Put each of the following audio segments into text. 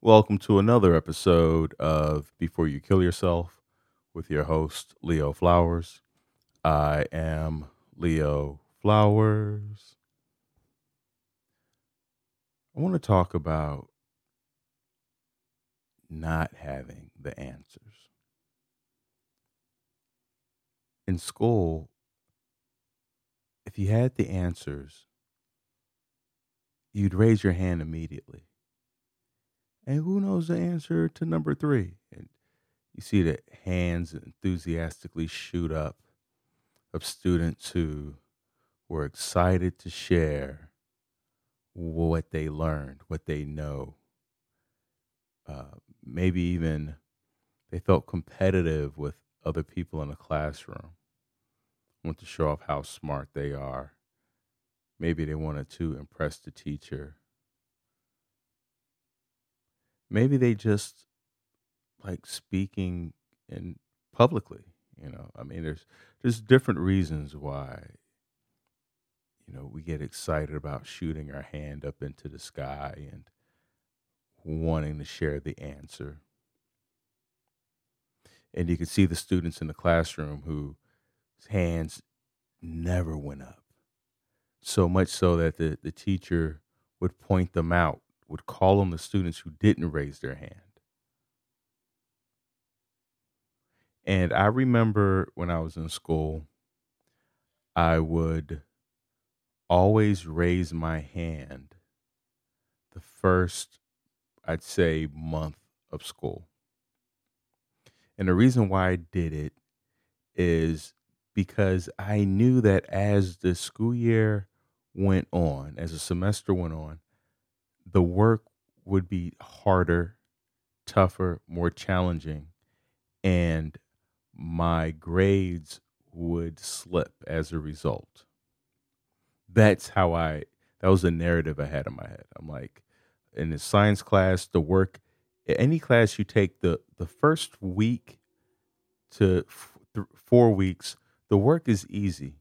Welcome to another episode of Before You Kill Yourself with your host, Leo Flowers. I am Leo Flowers. I want to talk about not having the answers. In school, if you had the answers, you'd raise your hand immediately. And who knows the answer to number three? And you see the hands enthusiastically shoot up of students who were excited to share what they learned, what they know. Uh, maybe even they felt competitive with other people in the classroom, want to show off how smart they are. Maybe they wanted to impress the teacher maybe they just like speaking in publicly you know? I mean there's there's different reasons why you know we get excited about shooting our hand up into the sky and wanting to share the answer. And you could see the students in the classroom whose hands never went up. So much so that the, the teacher would point them out would call on the students who didn't raise their hand. And I remember when I was in school, I would always raise my hand the first, I'd say, month of school. And the reason why I did it is because I knew that as the school year went on, as the semester went on, the work would be harder, tougher, more challenging, and my grades would slip as a result. That's how I, that was the narrative I had in my head. I'm like, in the science class, the work, any class you take, the, the first week to f- th- four weeks, the work is easy.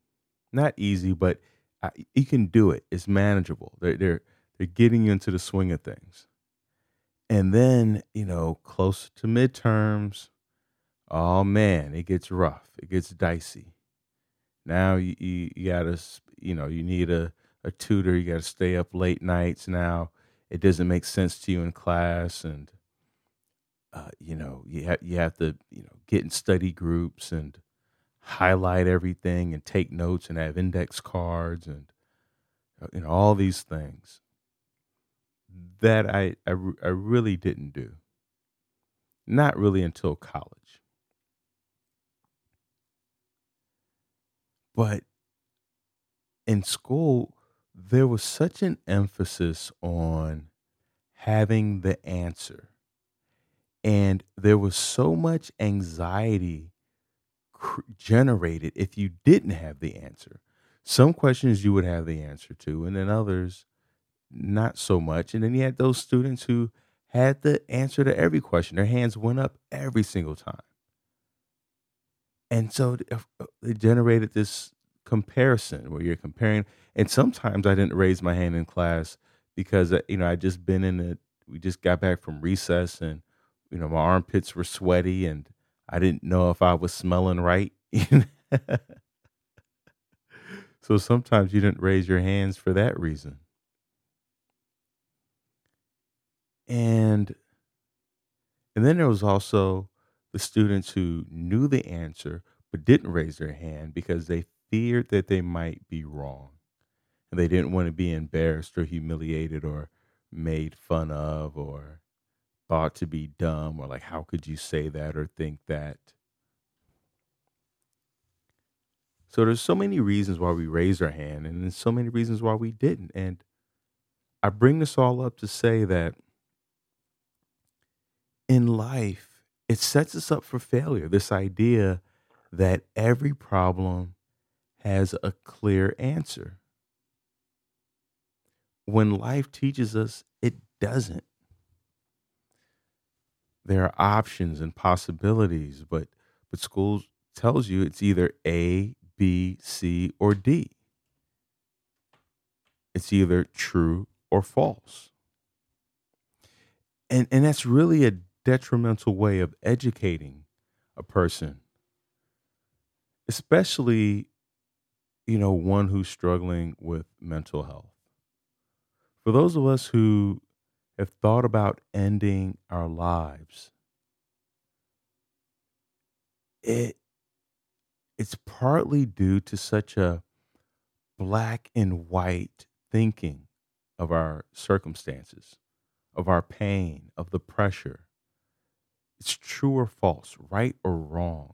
Not easy, but I, you can do it. It's manageable. They're, they're getting you into the swing of things. And then, you know, close to midterms, oh man, it gets rough. It gets dicey. Now you, you, you gotta, you know, you need a, a tutor. You gotta stay up late nights. Now it doesn't make sense to you in class. And, uh, you know, you, ha- you have to, you know, get in study groups and highlight everything and take notes and have index cards and, uh, you know, all these things that I, I, I really didn't do. Not really until college. But in school, there was such an emphasis on having the answer. And there was so much anxiety cr- generated if you didn't have the answer. Some questions you would have the answer to, and then others not so much. And then you had those students who had the answer to every question. Their hands went up every single time. And so uh, it generated this comparison where you're comparing. And sometimes I didn't raise my hand in class because, uh, you know, I'd just been in it. We just got back from recess and, you know, my armpits were sweaty and I didn't know if I was smelling right. so sometimes you didn't raise your hands for that reason. And and then there was also the students who knew the answer but didn't raise their hand because they feared that they might be wrong. And they didn't want to be embarrassed or humiliated or made fun of or thought to be dumb or like how could you say that or think that. So there's so many reasons why we raised our hand and there's so many reasons why we didn't. And I bring this all up to say that in life, it sets us up for failure. This idea that every problem has a clear answer. When life teaches us it doesn't. There are options and possibilities, but but school tells you it's either A, B, C, or D. It's either true or false. And and that's really a detrimental way of educating a person, especially you know, one who's struggling with mental health. For those of us who have thought about ending our lives, it it's partly due to such a black and white thinking of our circumstances, of our pain, of the pressure. It's true or false, right or wrong,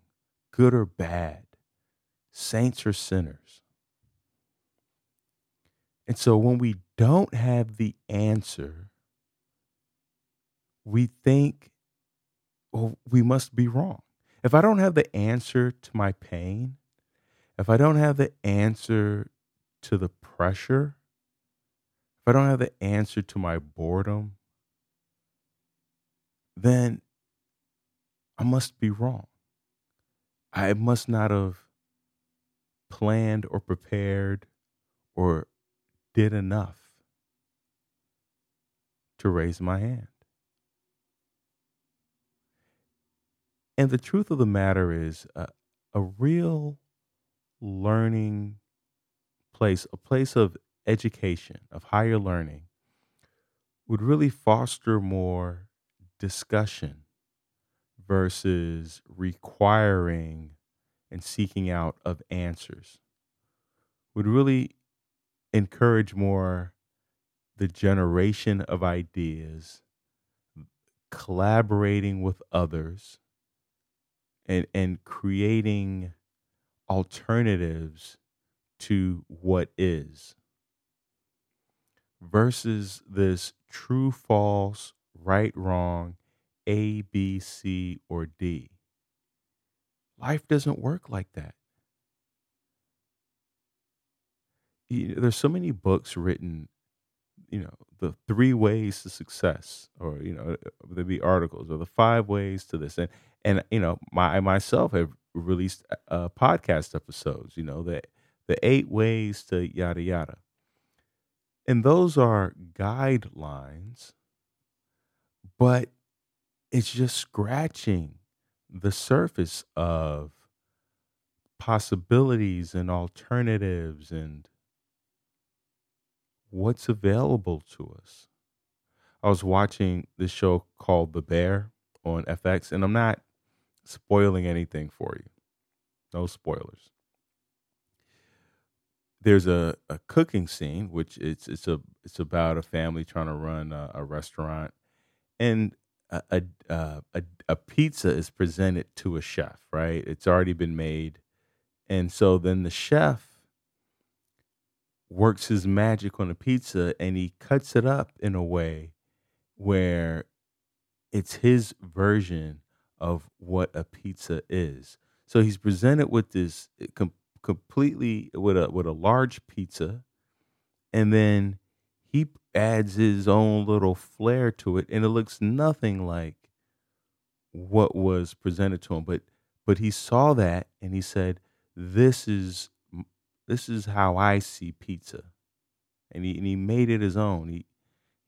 good or bad, saints or sinners. And so when we don't have the answer, we think, well, we must be wrong. If I don't have the answer to my pain, if I don't have the answer to the pressure, if I don't have the answer to my boredom, then I must be wrong. I must not have planned or prepared or did enough to raise my hand. And the truth of the matter is, uh, a real learning place, a place of education, of higher learning, would really foster more discussion versus requiring and seeking out of answers. Would really encourage more the generation of ideas, collaborating with others, and and creating alternatives to what is versus this true false right wrong a b c or d? Life doesn't work like that. You- there's so many books written you know the three ways to success or you know there'd be articles or the five ways to this and and you know my I myself have released uh podcast episodes you know the the eight ways to yada yada. And those are guidelines but it's just scratching the surface of possibilities and alternatives and what's available to us I was watching this show called The Bear on FX, and I'm not spoiling anything for you. No spoilers. There's a, a cooking scene, which it's it's a it's about a family trying to run a, a restaurant, and a, a a a pizza is presented to a chef. Right, it's already been made, and so then the chef works his magic on the pizza, and he cuts it up in a way where it's his version of what a pizza is. So he's presented with this eh, com- completely with a with a large pizza, and then he adds his own little flair to it, and it looks nothing like what was presented to him. But but he saw that and he said, "This is this is how I see pizza," and he and he made it his own. He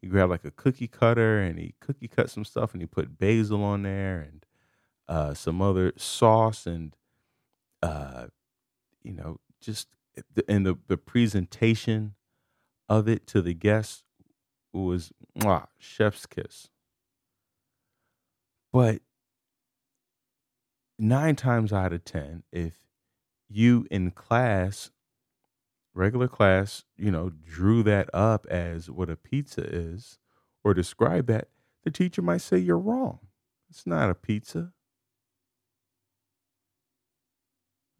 he grabbed like a cookie cutter and he cookie cut some stuff and he put basil on there and uh, some other sauce and uh, you know just and the the presentation of it to the guests was mwah, chef's kiss. But nine times out of ten, if you in class, regular class, you know, drew that up as what a pizza is or describe that, the teacher might say you're wrong. It's not a pizza.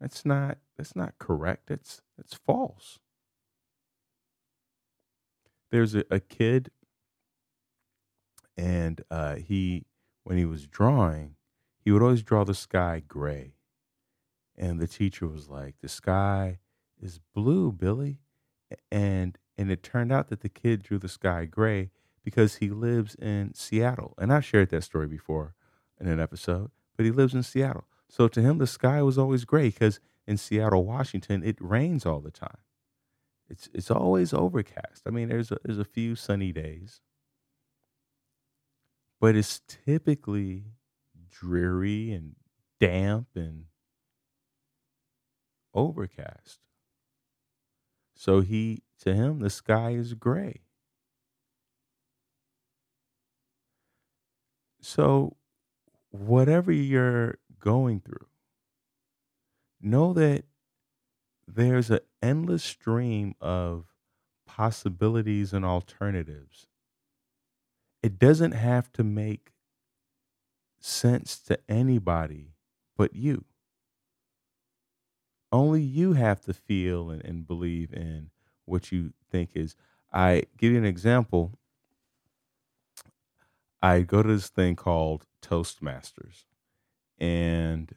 That's not that's not correct. It's it's false. There's a, a kid and uh, he when he was drawing, he would always draw the sky gray. And the teacher was like, "The sky is blue, Billy." And and it turned out that the kid drew the sky gray because he lives in Seattle. And I've shared that story before in an episode, but he lives in Seattle. So to him the sky was always gray because in Seattle, Washington, it rains all the time. It's it's always overcast. I mean, there's a, there's a few sunny days, but it's typically dreary and damp and overcast. So he to him the sky is gray. So whatever you're going through, know that there's an endless stream of possibilities and alternatives. It doesn't have to make sense to anybody but you. Only you have to feel and, and believe in what you think is. I give you an example. I go to this thing called Toastmasters. And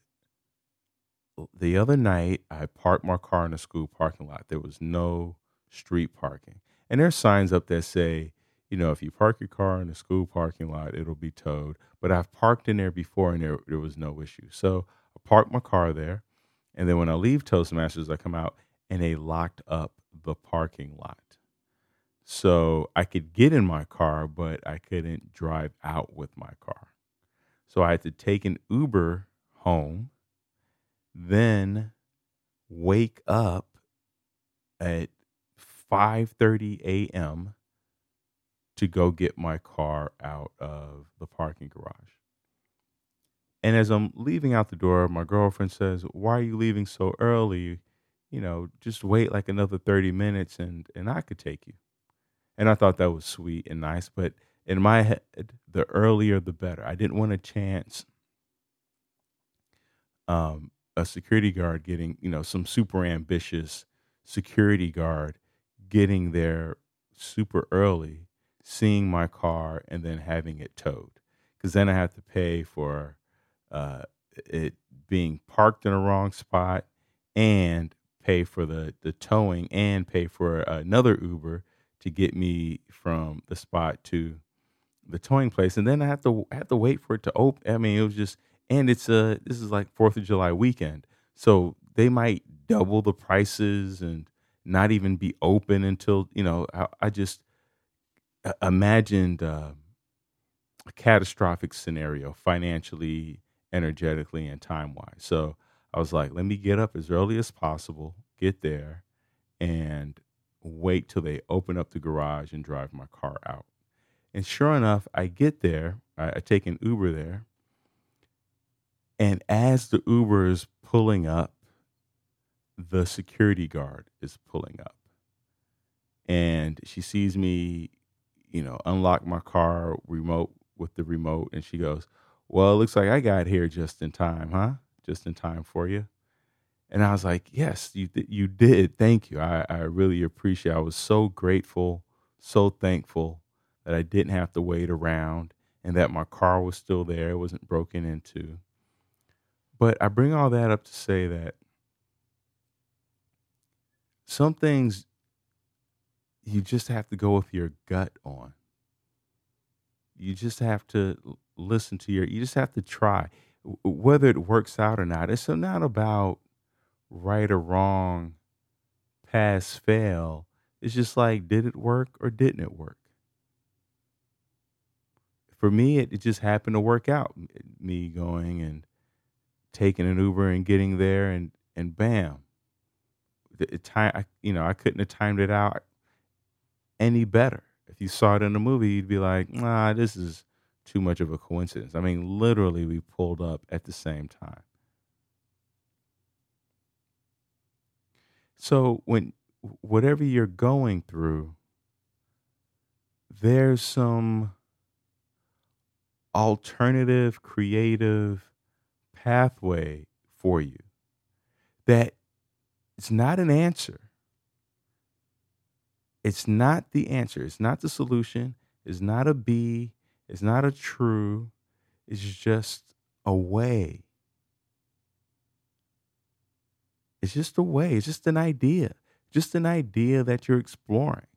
the other night, I parked my car in a school parking lot. There was no street parking. And there's signs up that say, you know, if you park your car in a school parking lot, it'll be towed. But I've parked in there before and there, there was no issue. So I parked my car there. And then when I leave Toastmasters, I come out and they locked up the parking lot. So I could get in my car, but I couldn't drive out with my car. So I had to take an Uber home, then wake up at 5:30 a.m. to go get my car out of the parking garage. And as I'm leaving out the door, my girlfriend says, "Why are you leaving so early? You know, just wait like another 30 minutes and and I could take you." And I thought that was sweet and nice, but in my head, the earlier the better. I didn't want a chance um, a security guard getting, you know, some super ambitious security guard getting there super early, seeing my car, and then having it towed. Because then I have to pay for uh, it being parked in the wrong spot and pay for the, the towing and pay for another Uber to get me from the spot to the towing place. And then I have to have to wait for it to open. I mean, it was just and it's a this is like Fourth of July weekend, so they might double the prices and not even be open until you know. I, I just uh, imagined uh, a catastrophic scenario financially, energetically, and time wise. So I was like, let me get up as early as possible, get there, and wait till they open up the garage and drive my car out. And sure enough, I get there. I, I take an Uber there, and as the Uber is pulling up, the security guard is pulling up. And she sees me, you know, unlock my car remote with the remote. And she goes, Well, it looks like I got here just in time, huh? Just in time for you. And I was like, Yes, you, th- you did. Thank you. I, I really appreciate it. I was so grateful, so thankful that I didn't have to wait around and that my car was still there. It wasn't broken into. But I bring all that up to say that some things you just have to go with your gut on. You just have to listen to your, you just have to try. Whether it works out or not, it's not about right or wrong, pass, fail. It's just like, did it work or didn't it work? For me, it, it just happened to work out. Me going and taking an Uber and getting there, and and bam, the time I, you know I couldn't have timed it out any better. If you saw it in the movie, you'd be like, nah, this is too much of a coincidence. I mean, literally, we pulled up at the same time. So when whatever you're going through, there's some alternative, creative pathway for you that it's not an answer. It's not the answer. It's not the solution. It's not a B. It's not a true. It's just a way. It's just a way. It's just an idea. Just an idea that you're exploring.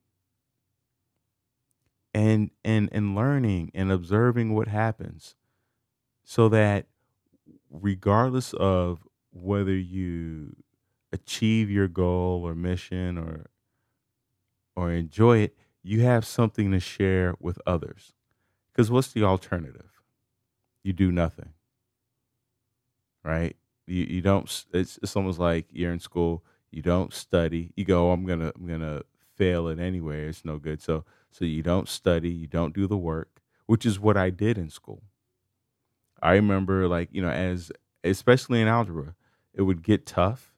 And and and learning and observing what happens so that regardless of whether you achieve your goal or mission or or enjoy it, you have something to share with others. Because what's the alternative? You do nothing, right? You you don't. It's it's almost like you're in school. You don't study. You go. I'm gonna I'm gonna fail it anyway. It's no good. So so you don't study. You don't do the work, which is what I did in school. I remember like you know as especially in algebra, it would get tough,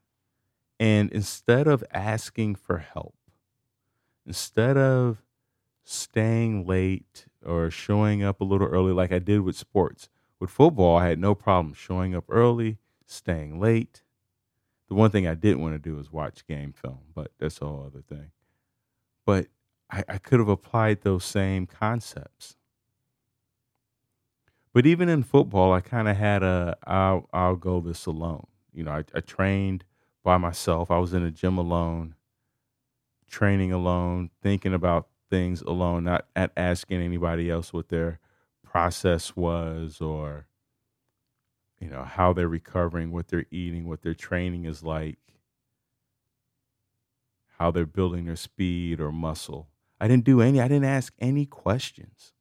and instead of asking for help, instead of staying late or showing up a little early like I did with sports. With football, I had no problem showing up early, staying late. The one thing I didn't want to do was watch game film, but that's a whole other thing. But I, I could have applied those same concepts. But even in football, I kind of had a I'll I'll go this alone. You know, I, I trained by myself. I was in a gym alone, training alone, thinking about things alone, not at asking anybody else what their process was or you know how they're recovering, what they're eating, what their training is like, how they're building their speed or muscle. I didn't do any I didn't ask any questions.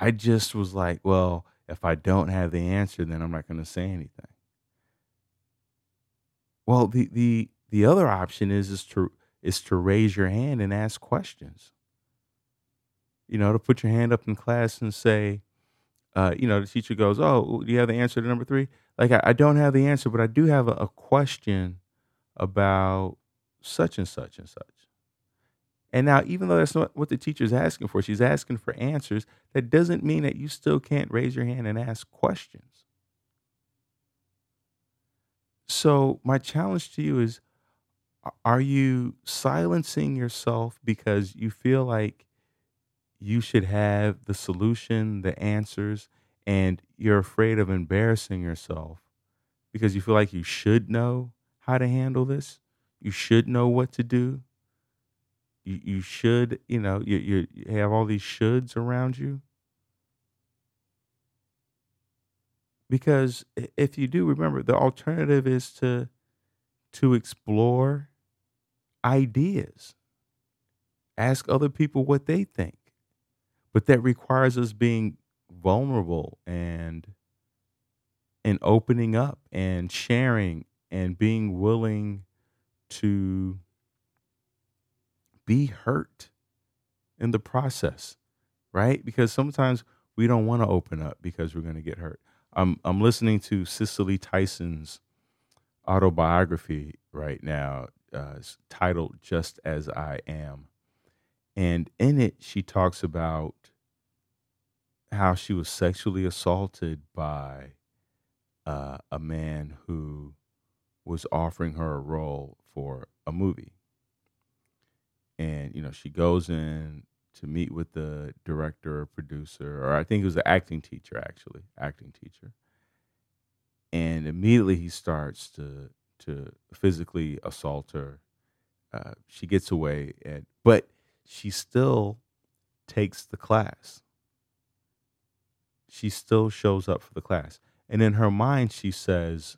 I just was like, well, if I don't have the answer, then I'm not going to say anything. Well, the the the other option is is to is to raise your hand and ask questions you know, to put your hand up in class and say, uh, you know, the teacher goes, "Oh, do you have the answer to number three? Like, I, I don't have the answer, but I do have a, a question about such and such and such. And now, even though that's not what the teacher's asking for, she's asking for answers. That doesn't mean that you still can't raise your hand and ask questions. So, my challenge to you is: Are you silencing yourself because you feel like you should have the solution, the answers, and you're afraid of embarrassing yourself because you feel like you should know how to handle this. You should know what to do. You, you should, you know, you, you have all these shoulds around you. Because if you do, remember the alternative is to to explore ideas. Ask other people what they think but that requires us being vulnerable and and opening up and sharing and being willing to be hurt in the process right? Because sometimes we don't want to open up because we're going to get hurt. I'm i'm listening to Cicely Tyson's autobiography right now uh, titled just as i am. And in it, she talks about how she was sexually assaulted by uh, a man who was offering her a role for a movie. And, you know, she goes in to meet with the director or producer, or I think it was the acting teacher, actually, acting teacher. And immediately he starts to to physically assault her. Uh, she gets away, and but she still takes the class. She still shows up for the class. And in her mind, she says,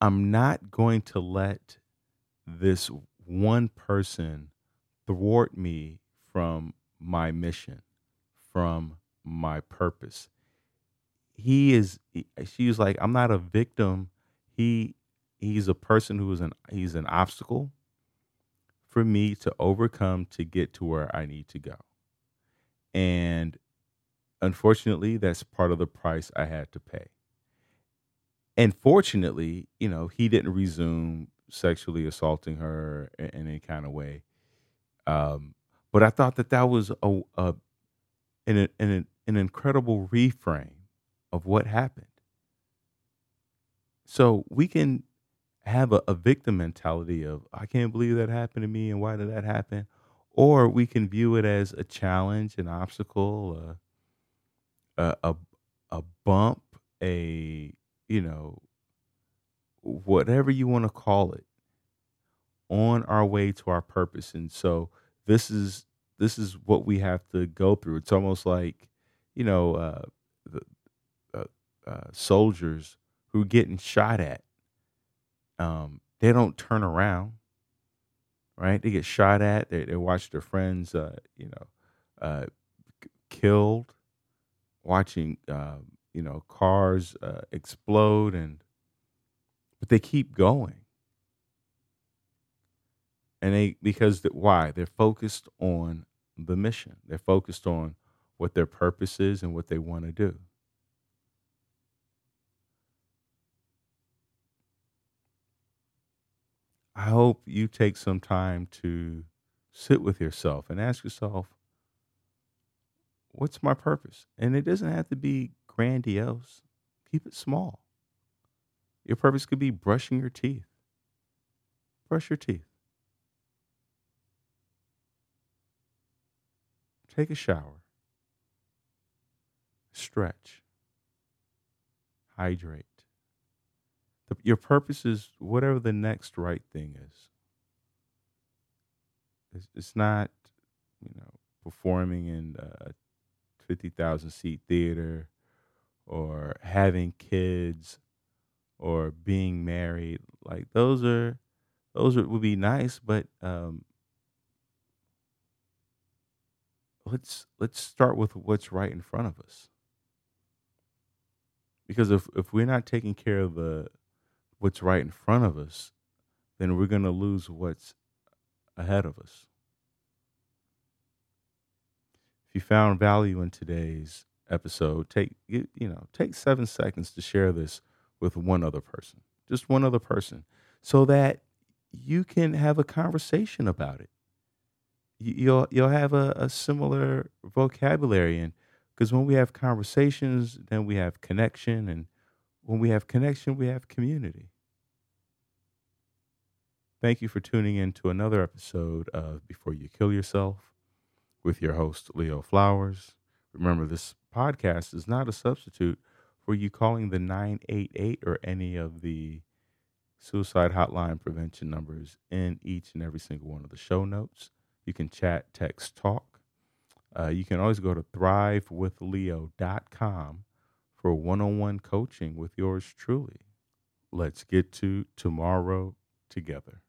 I'm not going to let this one person thwart me from my mission, from my purpose. He is, she was like, I'm not a victim. He, he's a person who is an, he's an obstacle for me to overcome to get to where I need to go. And unfortunately, that's part of the price I had to pay. And fortunately, you know, he didn't resume sexually assaulting her in, any kind of way. Um, but I thought that that was a, a an, an, an incredible reframe of what happened. So we can have a, a victim mentality of I can't believe that happened to me and why did that happen? Or we can view it as a challenge, an obstacle, a a, a bump, a you know, whatever you want to call it, on our way to our purpose. And so this is this is what we have to go through. It's almost like, you know, uh, the uh, uh, soldiers who are getting shot at um, they don't turn around, right? They get shot at. They, they watch their friends, uh, you know, uh, killed. watching, uh, you know, cars uh, explode, and but they keep going, and they because the, why they're focused on the mission. They're focused on what their purpose is and what they want to do. I hope you take some time to sit with yourself and ask yourself, what's my purpose? And it doesn't have to be grandiose, keep it small. Your purpose could be brushing your teeth. Brush your teeth. Take a shower. Stretch. Hydrate. The, your purpose is whatever the next right thing is. It's, it's not, you know, performing in a 50,000 seat theater or having kids or being married. Like those are, those would be nice, but um, let's let's start with what's right in front of us. Because if if we're not taking care of the what's right in front of us, then we're going to lose what's ahead of us. If you found value in today's episode, take you, you know, take 7 seconds to share this with one other person. Just one other person so that you can have a conversation about it. You'll you'll have a, a similar vocabulary and because when we have conversations, then we have connection and when we have connection, we have community. Thank you for tuning in to another episode of Before You Kill Yourself with your host, Leo Flowers. Remember, this podcast is not a substitute for you calling the 988 or any of the suicide hotline prevention numbers in each and every single one of the show notes. You can chat, text, talk. Uh, you can always go to thrivewithleo.com for one on one coaching with yours truly. Let's get to tomorrow together.